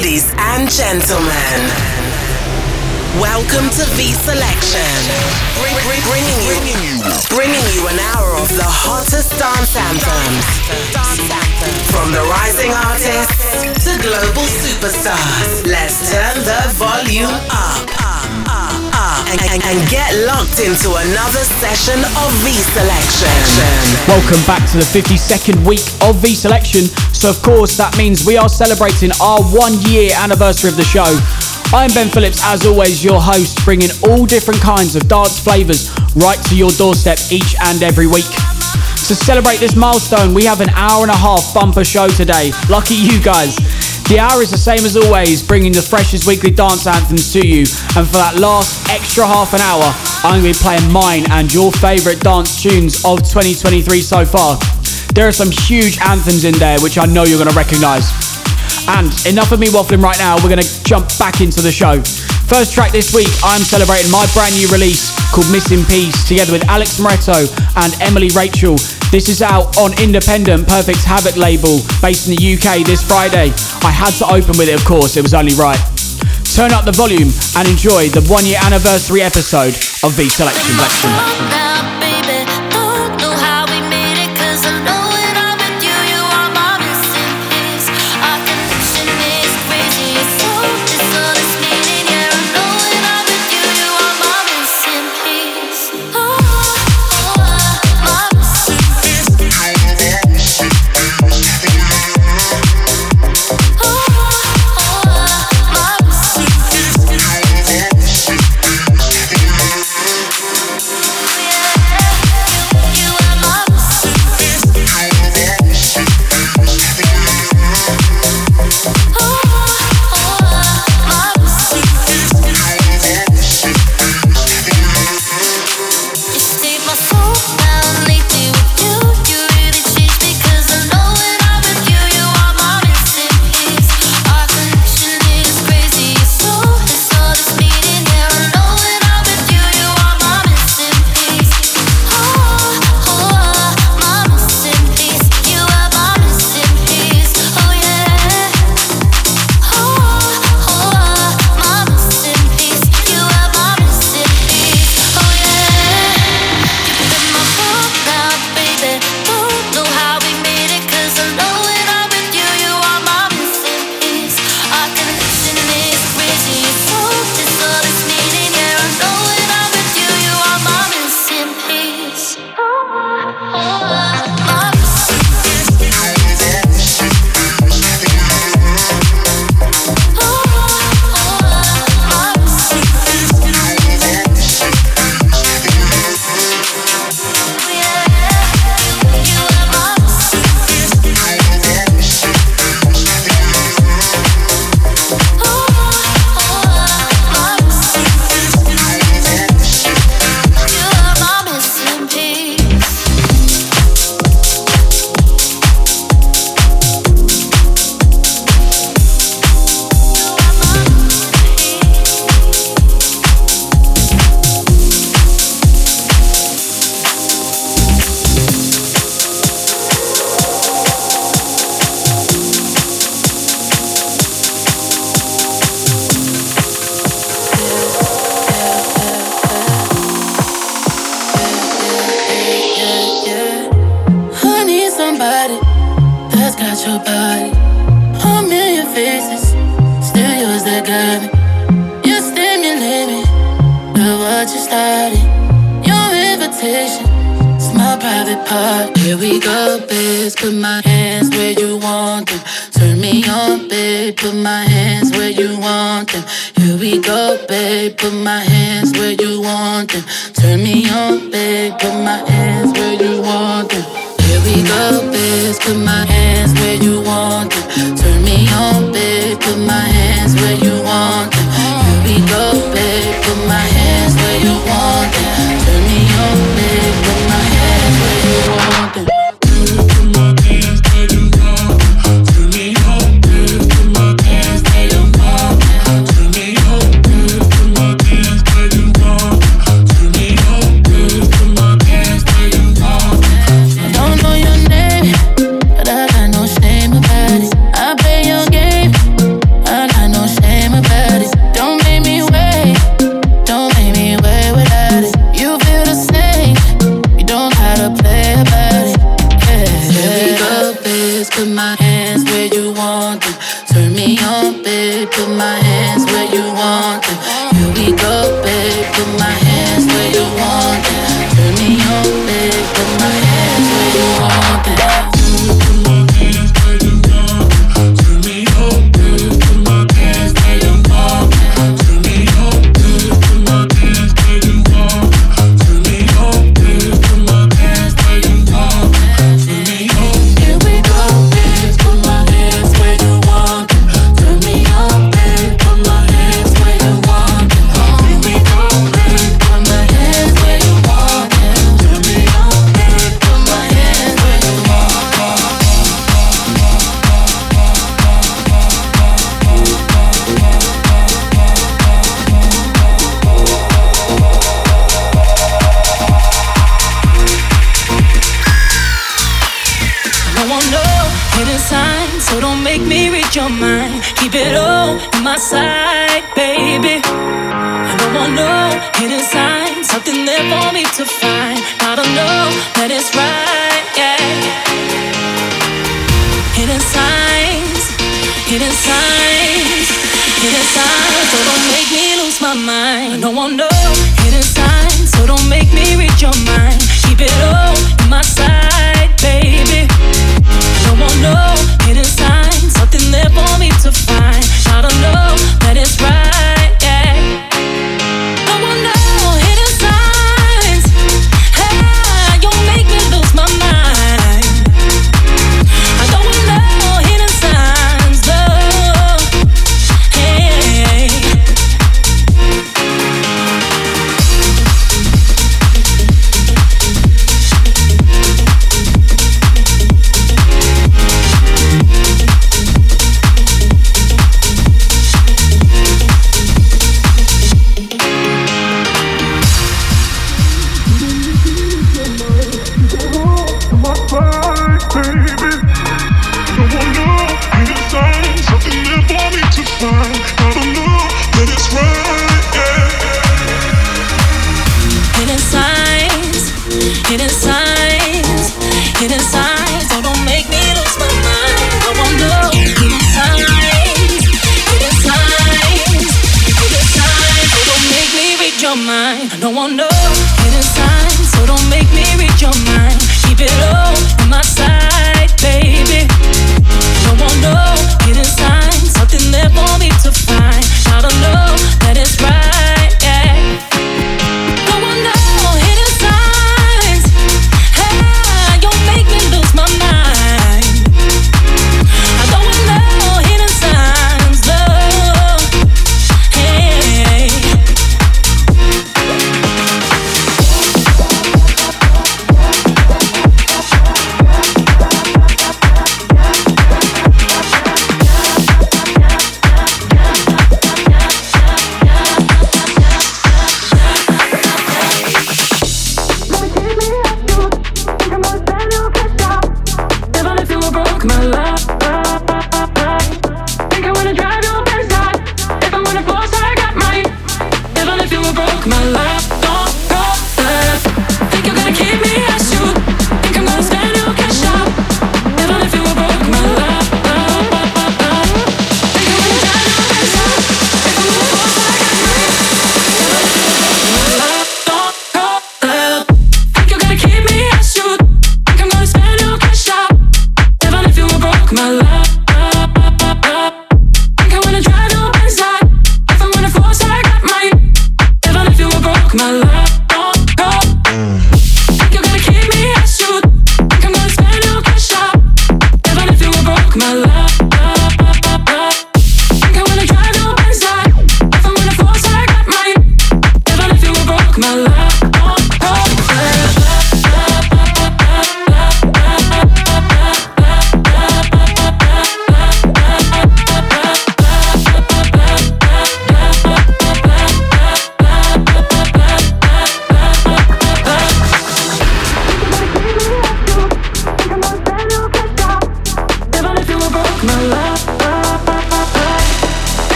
Ladies and gentlemen, welcome to V Selection. Bring, bring, bringing, you, bringing you an hour of the hottest dance anthems. From the rising artists to global superstars. Let's turn the volume up and, and, and get locked into another session of V Selection. Welcome back to the 52nd week of V Selection. So, of course, that means we are celebrating our one year anniversary of the show. I'm Ben Phillips, as always, your host, bringing all different kinds of dance flavours right to your doorstep each and every week. To celebrate this milestone, we have an hour and a half bumper show today. Lucky you guys. The hour is the same as always, bringing the freshest weekly dance anthems to you. And for that last extra half an hour, I'm going to be playing mine and your favourite dance tunes of 2023 so far. There are some huge anthems in there which I know you're going to recognise. And enough of me waffling right now, we're going to jump back into the show. First track this week, I'm celebrating my brand new release called Missing Piece together with Alex Moretto and Emily Rachel. This is out on independent Perfect Havoc label based in the UK this Friday. I had to open with it, of course, it was only right. Turn up the volume and enjoy the one year anniversary episode of V Selection.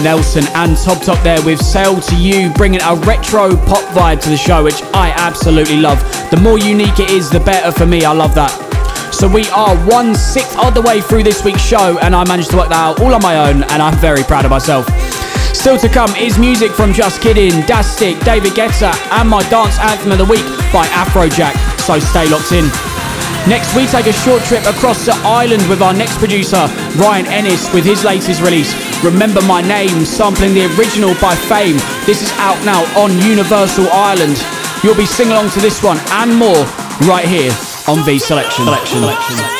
Nelson and Top Top there with Sail to You, bringing a retro pop vibe to the show, which I absolutely love. The more unique it is, the better for me. I love that. So we are one sixth of the way through this week's show, and I managed to work that out all on my own, and I'm very proud of myself. Still to come is music from Just Kidding, Dastic, David Guetta, and my dance anthem of the week by Afrojack. So stay locked in. Next, we take a short trip across the island with our next producer, Ryan Ennis, with his latest release, Remember My Name, sampling the original by Fame. This is out now on Universal Island. You'll be singing along to this one and more right here on V Selection. Selection. Selection.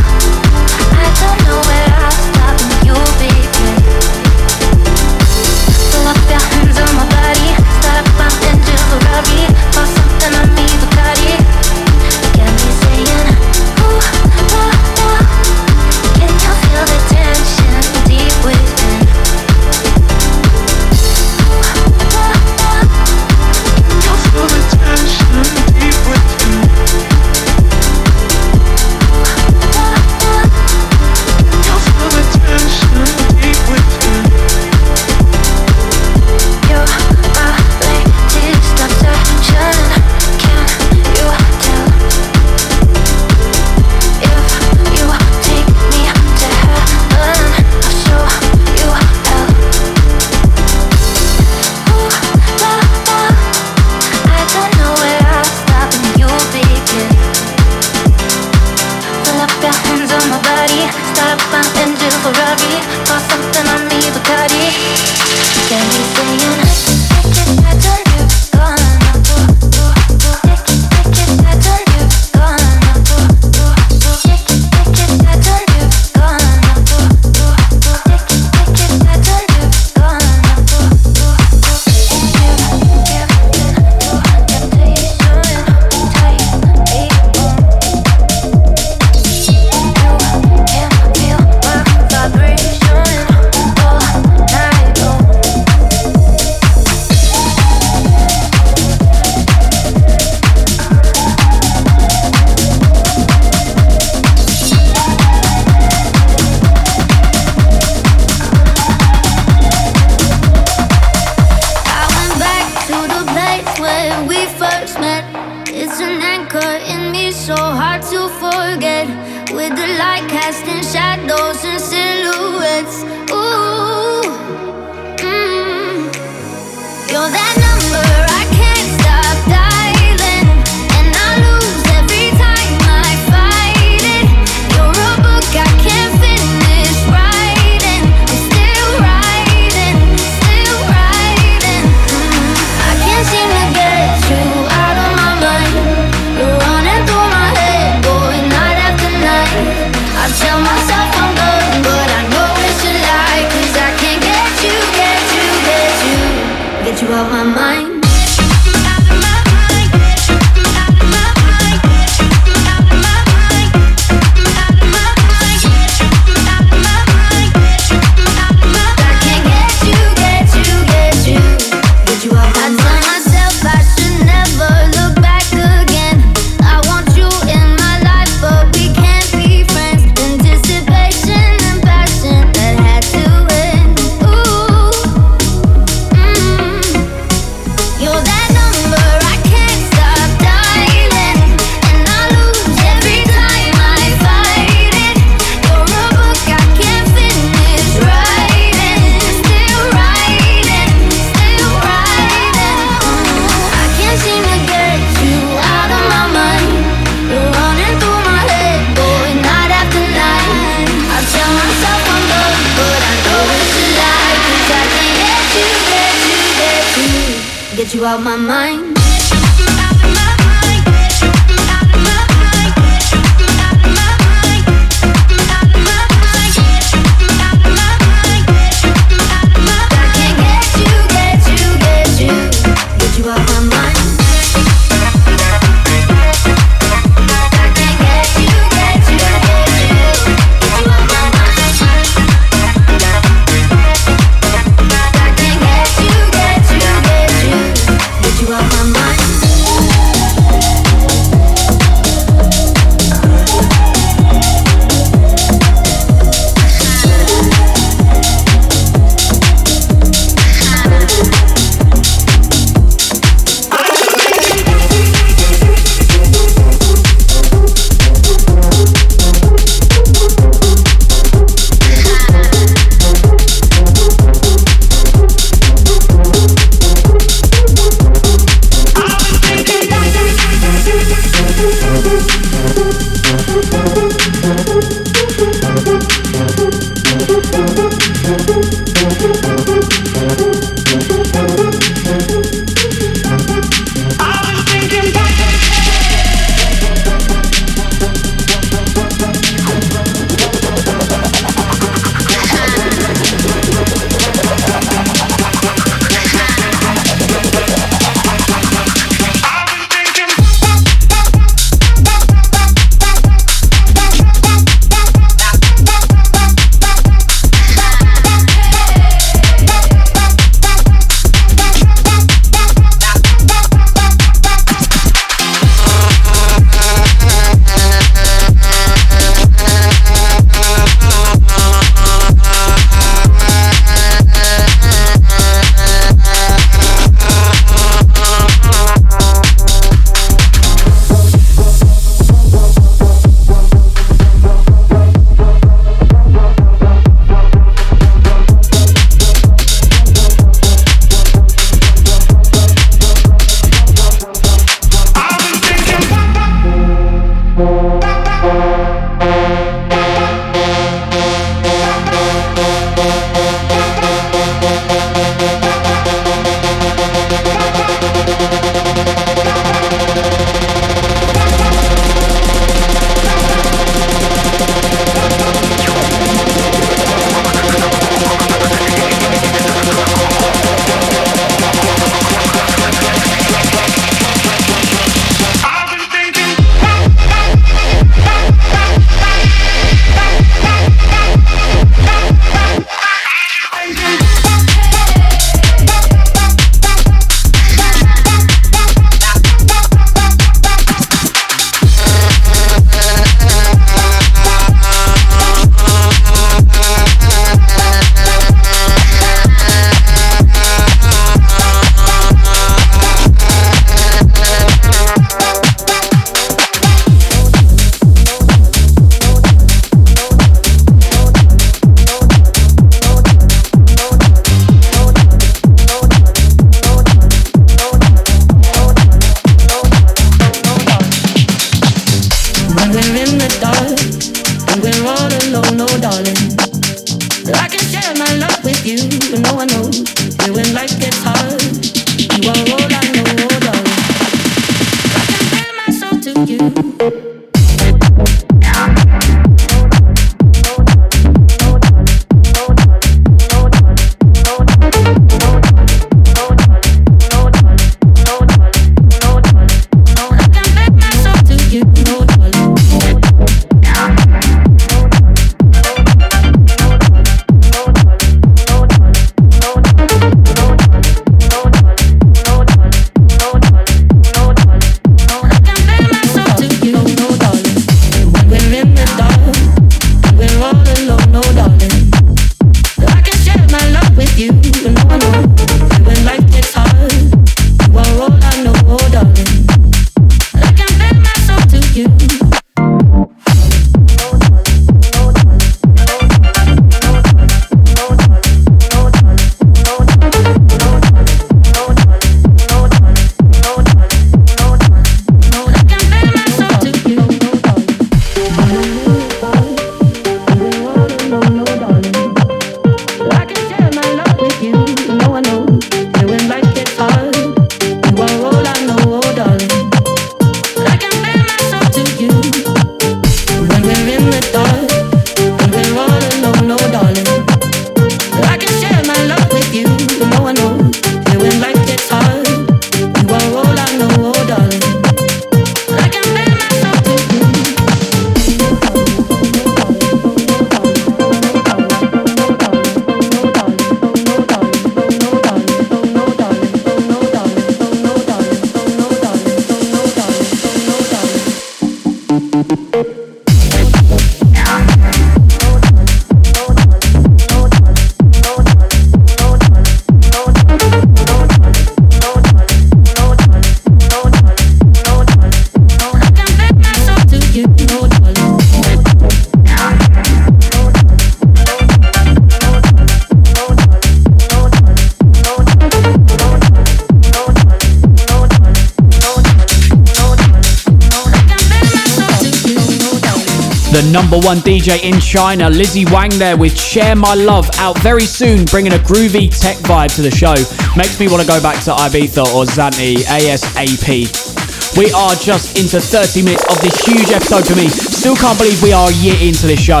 Number one DJ in China, Lizzie Wang there with Share My Love out very soon, bringing a groovy tech vibe to the show. Makes me want to go back to Ibiza or Zante ASAP. We are just into 30 minutes of this huge episode for me. Still can't believe we are a year into this show.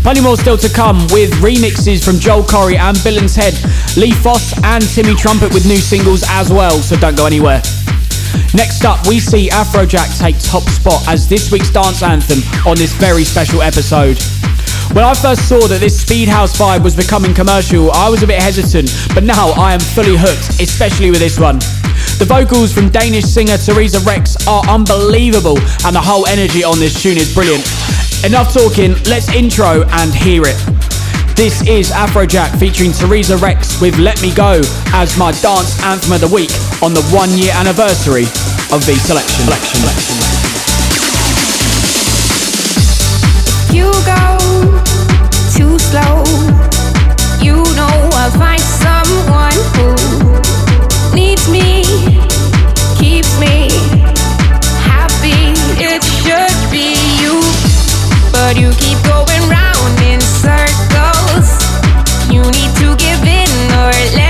Plenty more still to come with remixes from Joel Corry and Billings Head, Lee Foss and Timmy Trumpet with new singles as well, so don't go anywhere. Next up, we see Afrojack take top spot as this week's dance anthem on this very special episode. When I first saw that this speed house vibe was becoming commercial, I was a bit hesitant, but now I am fully hooked, especially with this one. The vocals from Danish singer Theresa Rex are unbelievable, and the whole energy on this tune is brilliant. Enough talking, let's intro and hear it. This is Afrojack featuring Theresa Rex with Let Me Go as my dance anthem of the week on the one year anniversary of V Selection. Selection. Selection. You go too slow. You know I'll find someone who needs me, keeps me happy. It should be you, but you keep going round in circles. You need to give in or let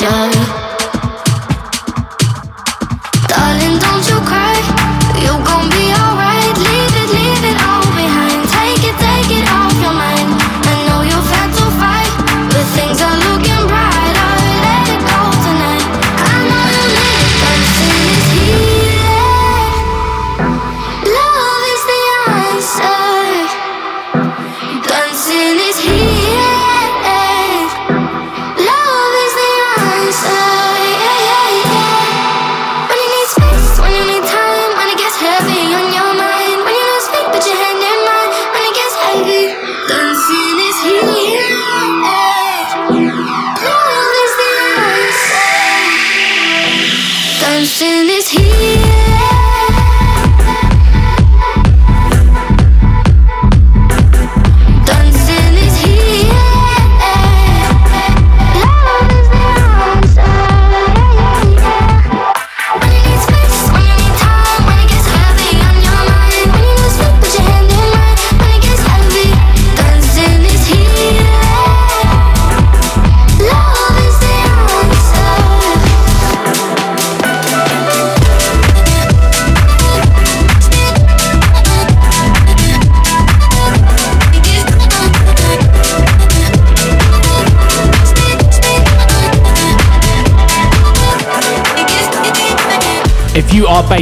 Love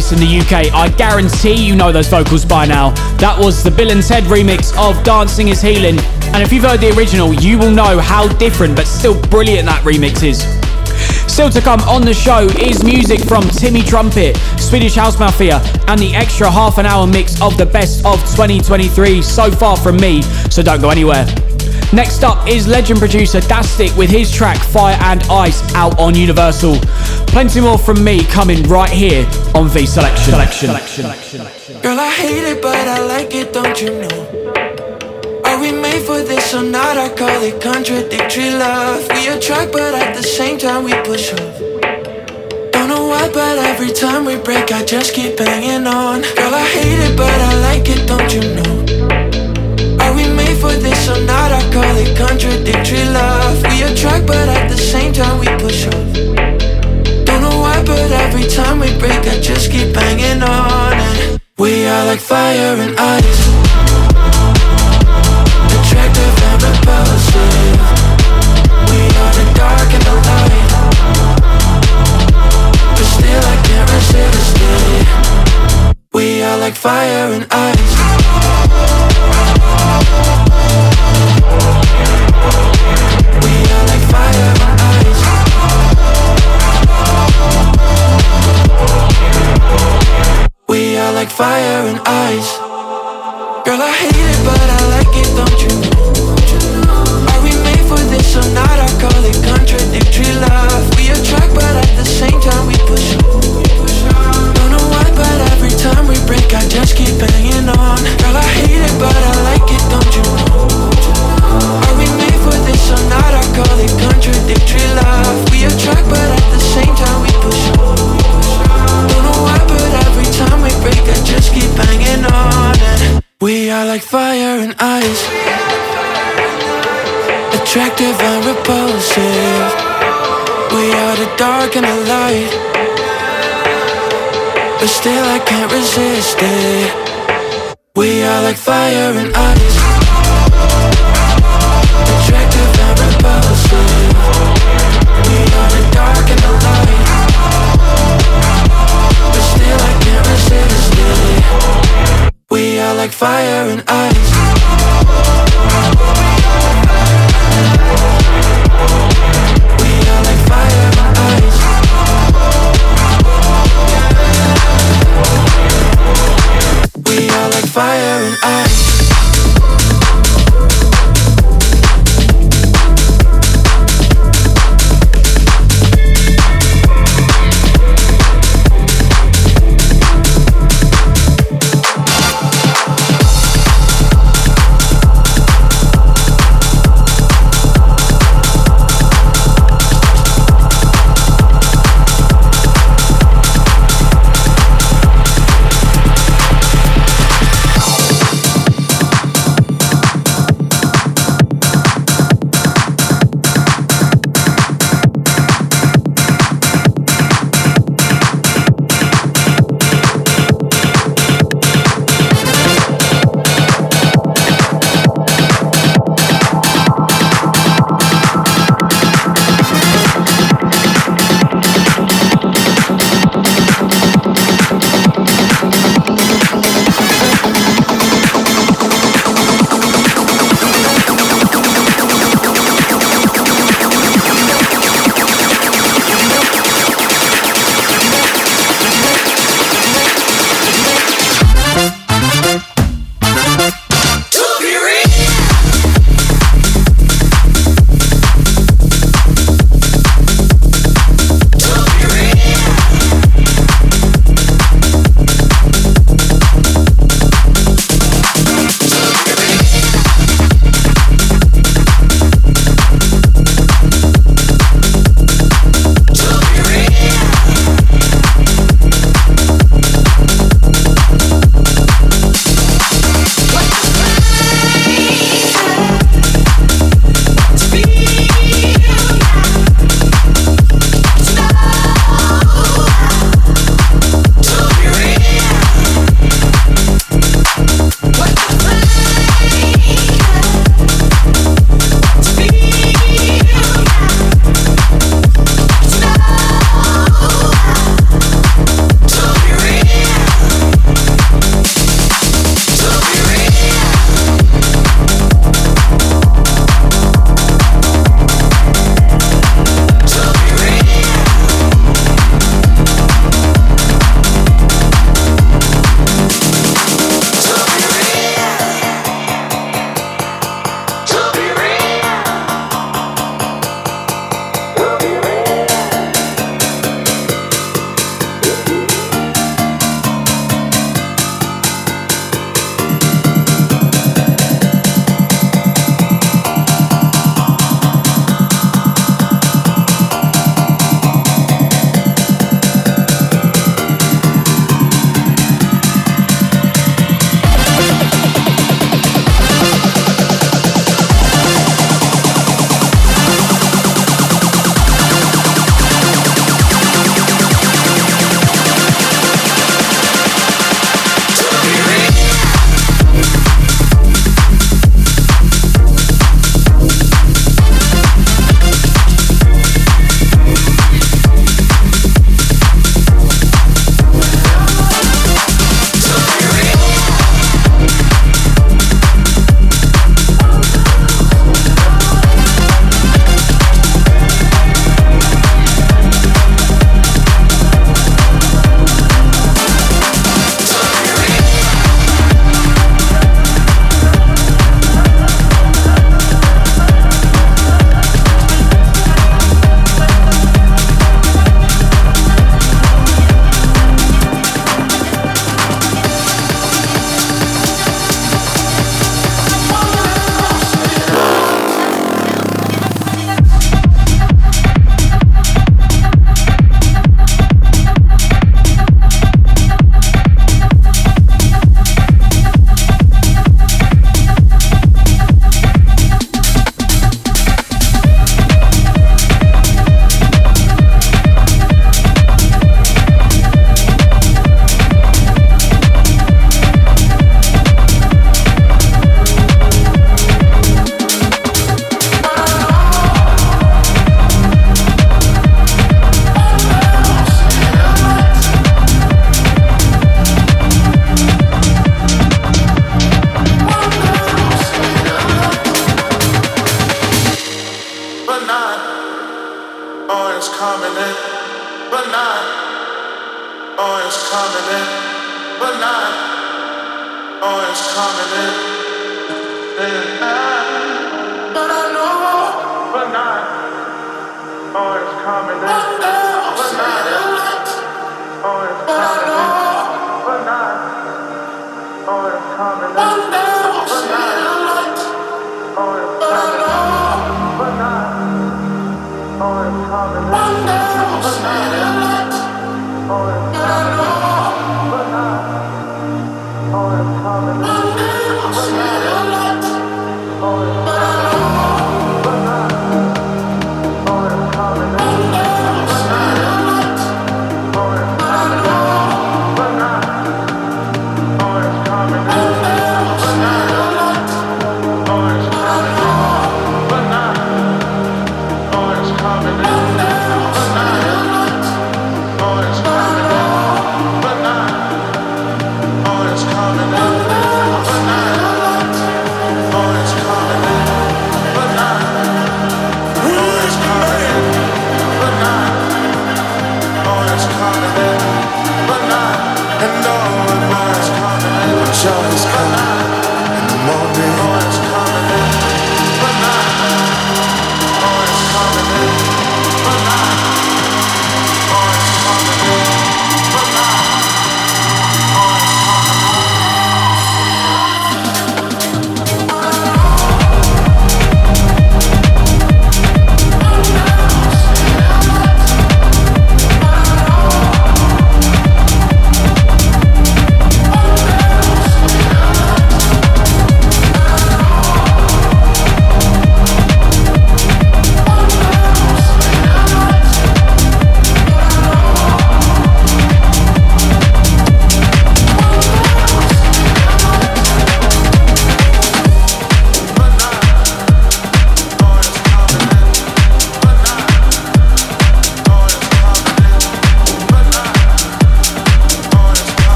in the UK, I guarantee you know those vocals by now. That was the Billen Ted remix of Dancing is Healing. And if you've heard the original, you will know how different but still brilliant that remix is. Still to come on the show is music from Timmy Trumpet, Swedish House Mafia, and the extra half an hour mix of the best of 2023 so far from me, so don't go anywhere. Next up is legend producer Dastic with his track Fire and Ice out on Universal. Plenty more from me coming right here on V Selection. Selection. Selection. Girl, I hate it, but I like it, don't you know? Are we made for this or not? I call it contradictory love. We attract, but at the same time we push off. Don't know why, but every time we break, I just keep hanging on. Girl, I hate it, but I like it, don't you know? Are we made for this or not? I call it contradictory love. We attract, but at the same time we push off but every time we break, I just keep hanging on. And we are like fire and ice, attractive and repulsive. We are the dark and the light, but still I can't resist it. We are like fire and ice. Attractive and repulsive. We are the dark and the light, but still I can't resist it. We are like fire and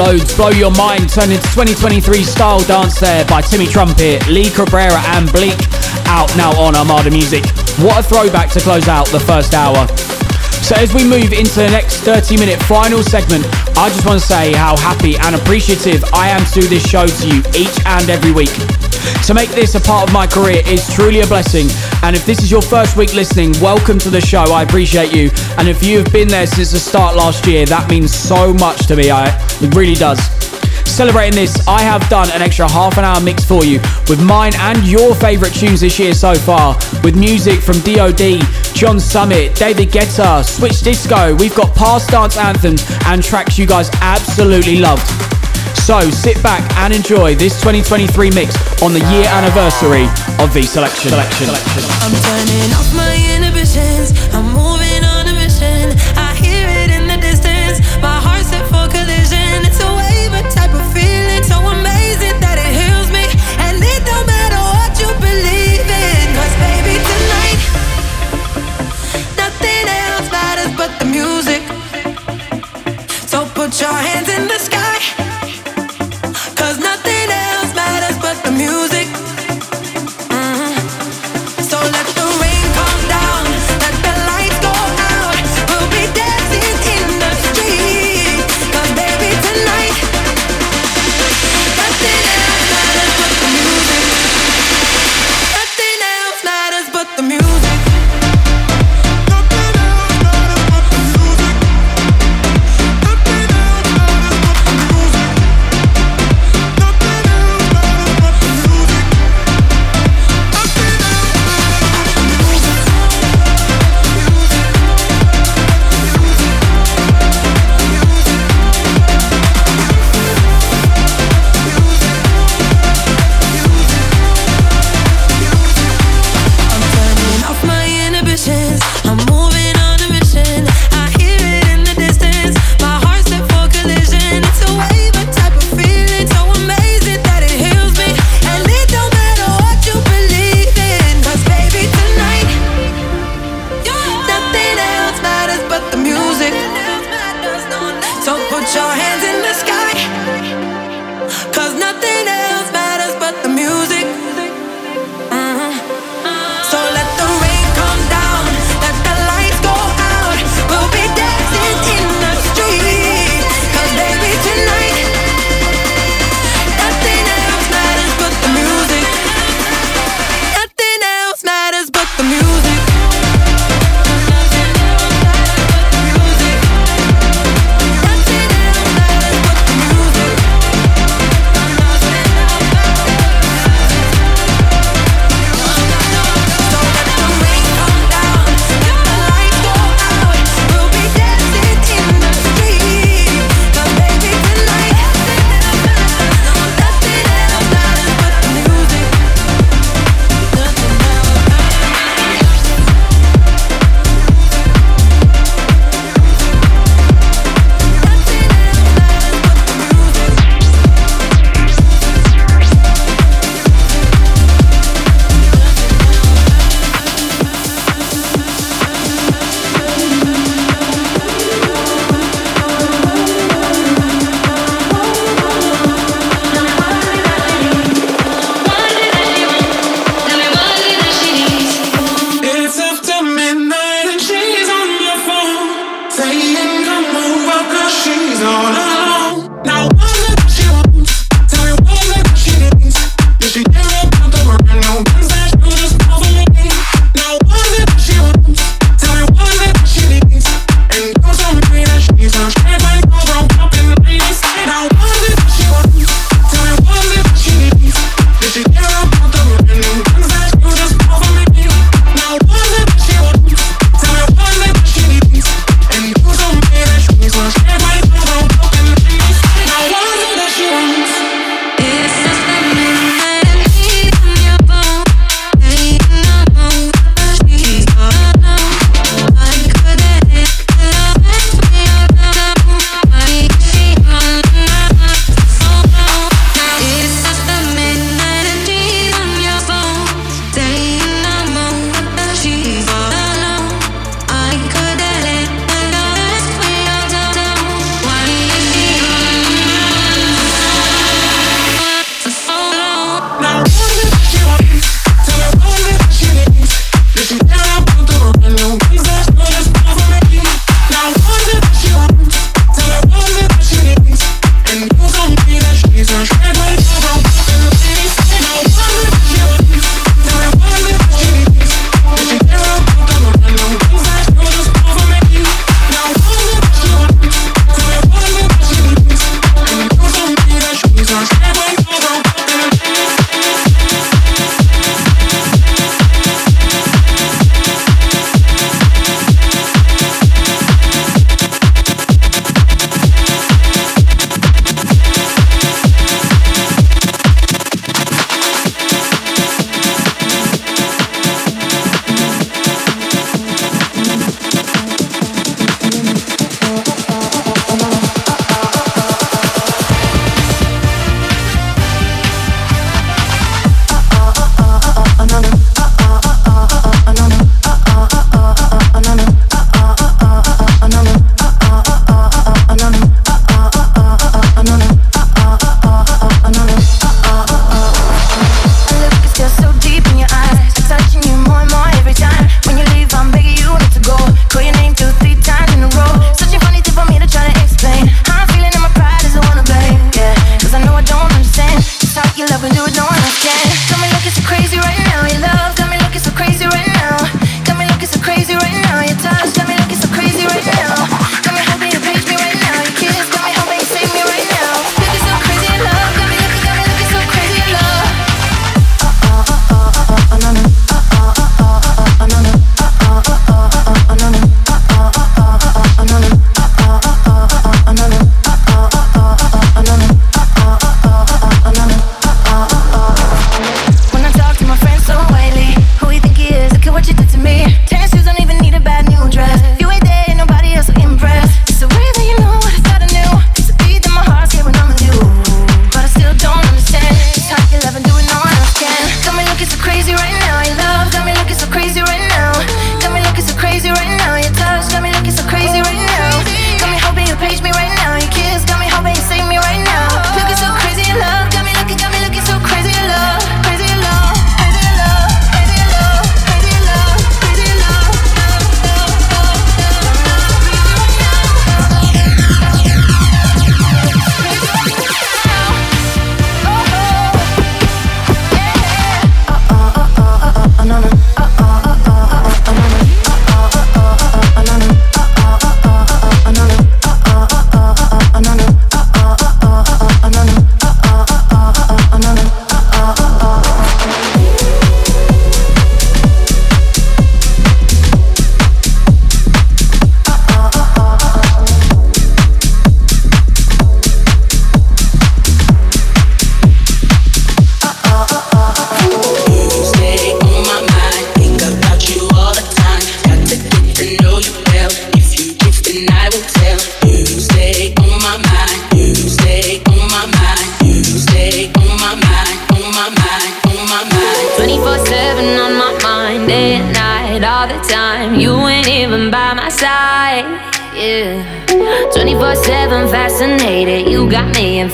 Loads, Blow Your Mind, turned into 2023 style dance there by Timmy Trumpet, Lee Cabrera and Bleak, out now on Armada Music. What a throwback to close out the first hour. So as we move into the next 30 minute final segment, I just want to say how happy and appreciative I am to this show to you each and every week. To make this a part of my career is truly a blessing. And if this is your first week listening, welcome to the show. I appreciate you. And if you have been there since the start last year, that means so much to me. I, it really does. Celebrating this, I have done an extra half an hour mix for you with mine and your favourite tunes this year so far, with music from DOD, John Summit, David Guetta, Switch Disco. We've got past dance anthems and tracks you guys absolutely loved. So sit back and enjoy this 2023 mix on the year anniversary of V Selection. Selection. Selection.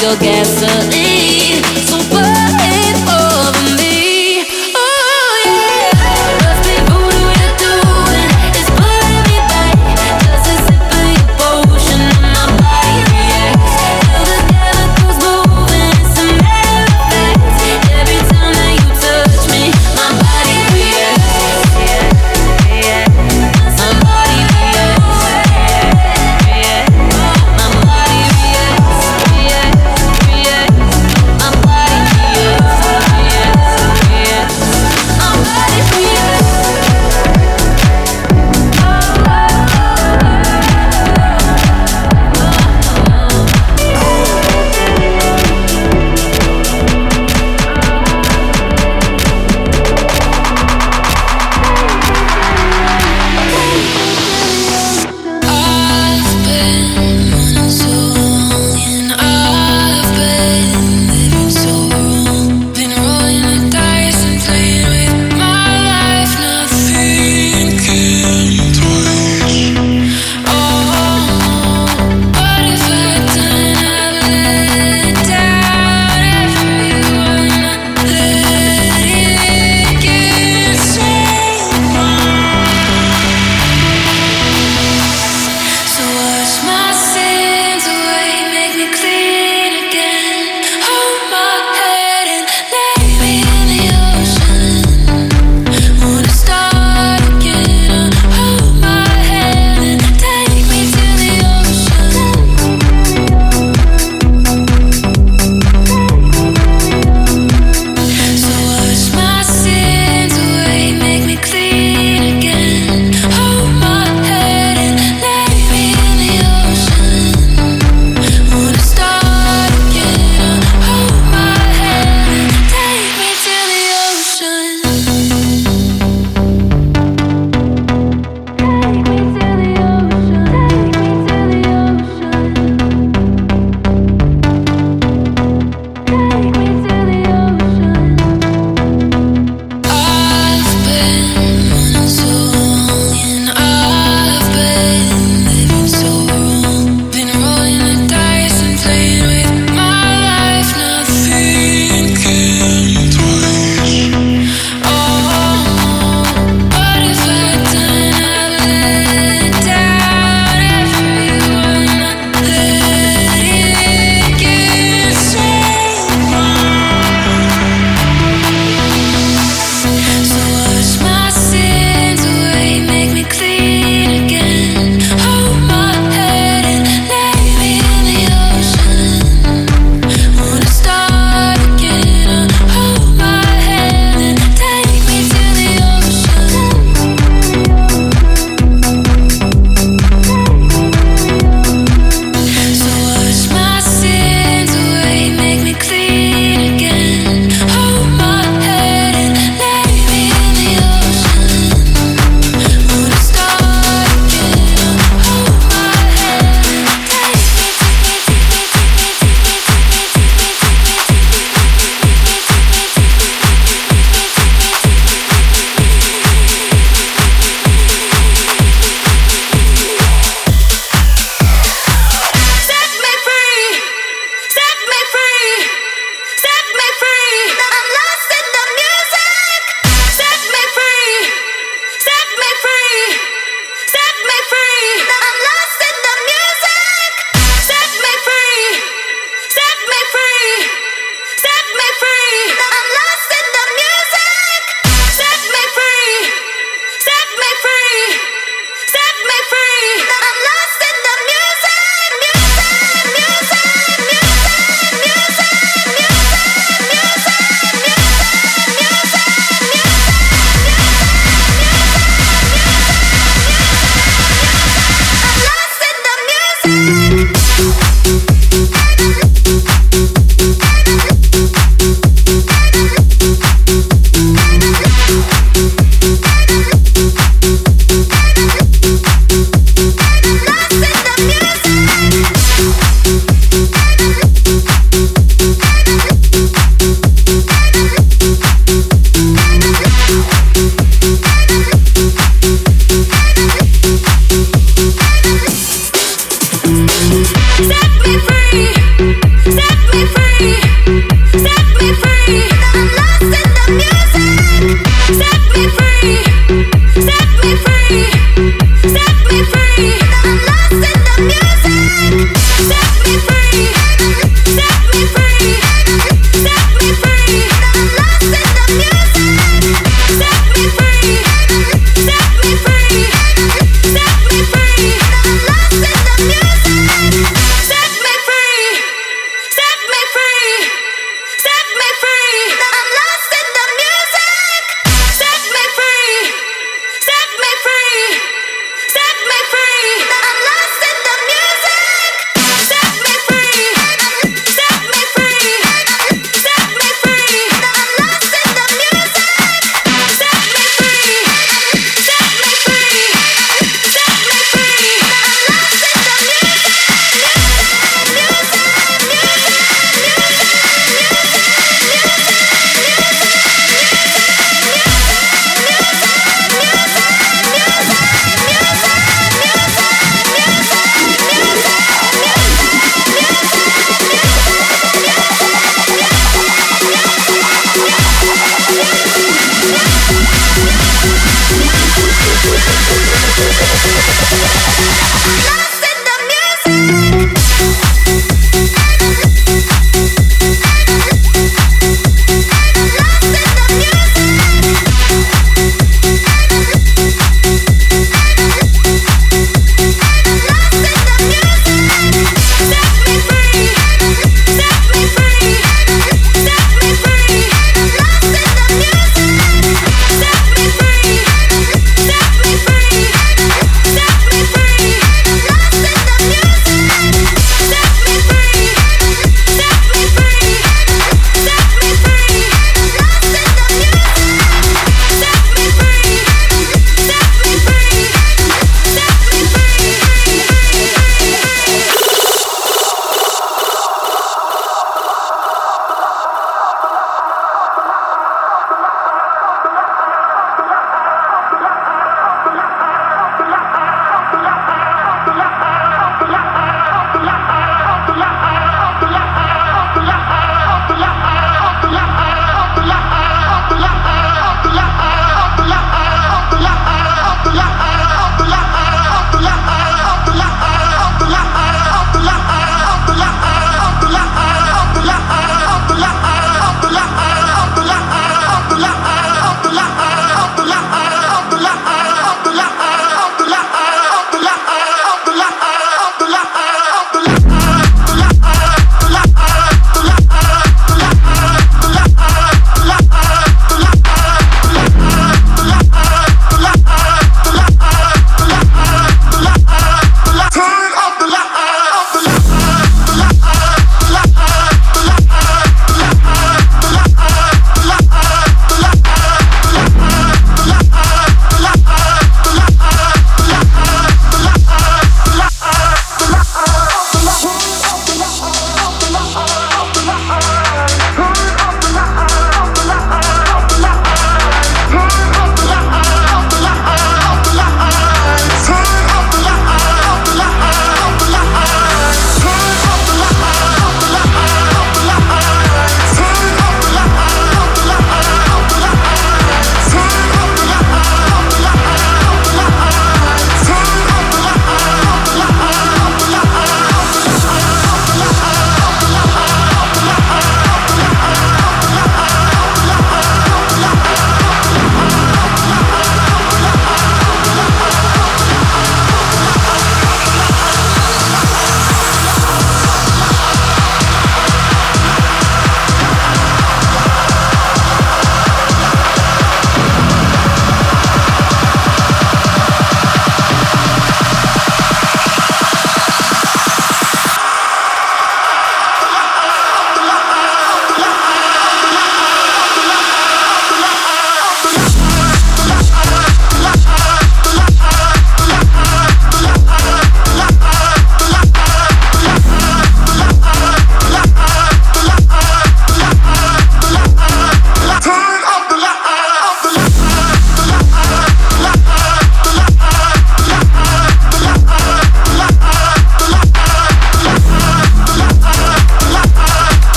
焦げすぎ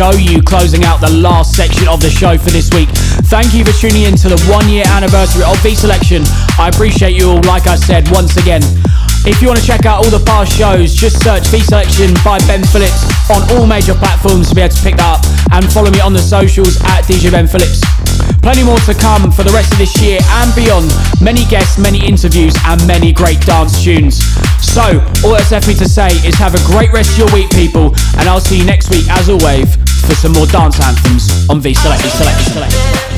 Show You closing out the last section of the show for this week. Thank you for tuning in to the one year anniversary of V Selection. I appreciate you all, like I said, once again. If you want to check out all the past shows, just search V Selection by Ben Phillips on all major platforms to be able to pick that up and follow me on the socials at DJ Ben Phillips. Plenty more to come for the rest of this year and beyond. Many guests, many interviews, and many great dance tunes. So, all that's left me to say is have a great rest of your week, people, and I'll see you next week, as always, for some more dance anthems on V Select, V Select, V Select.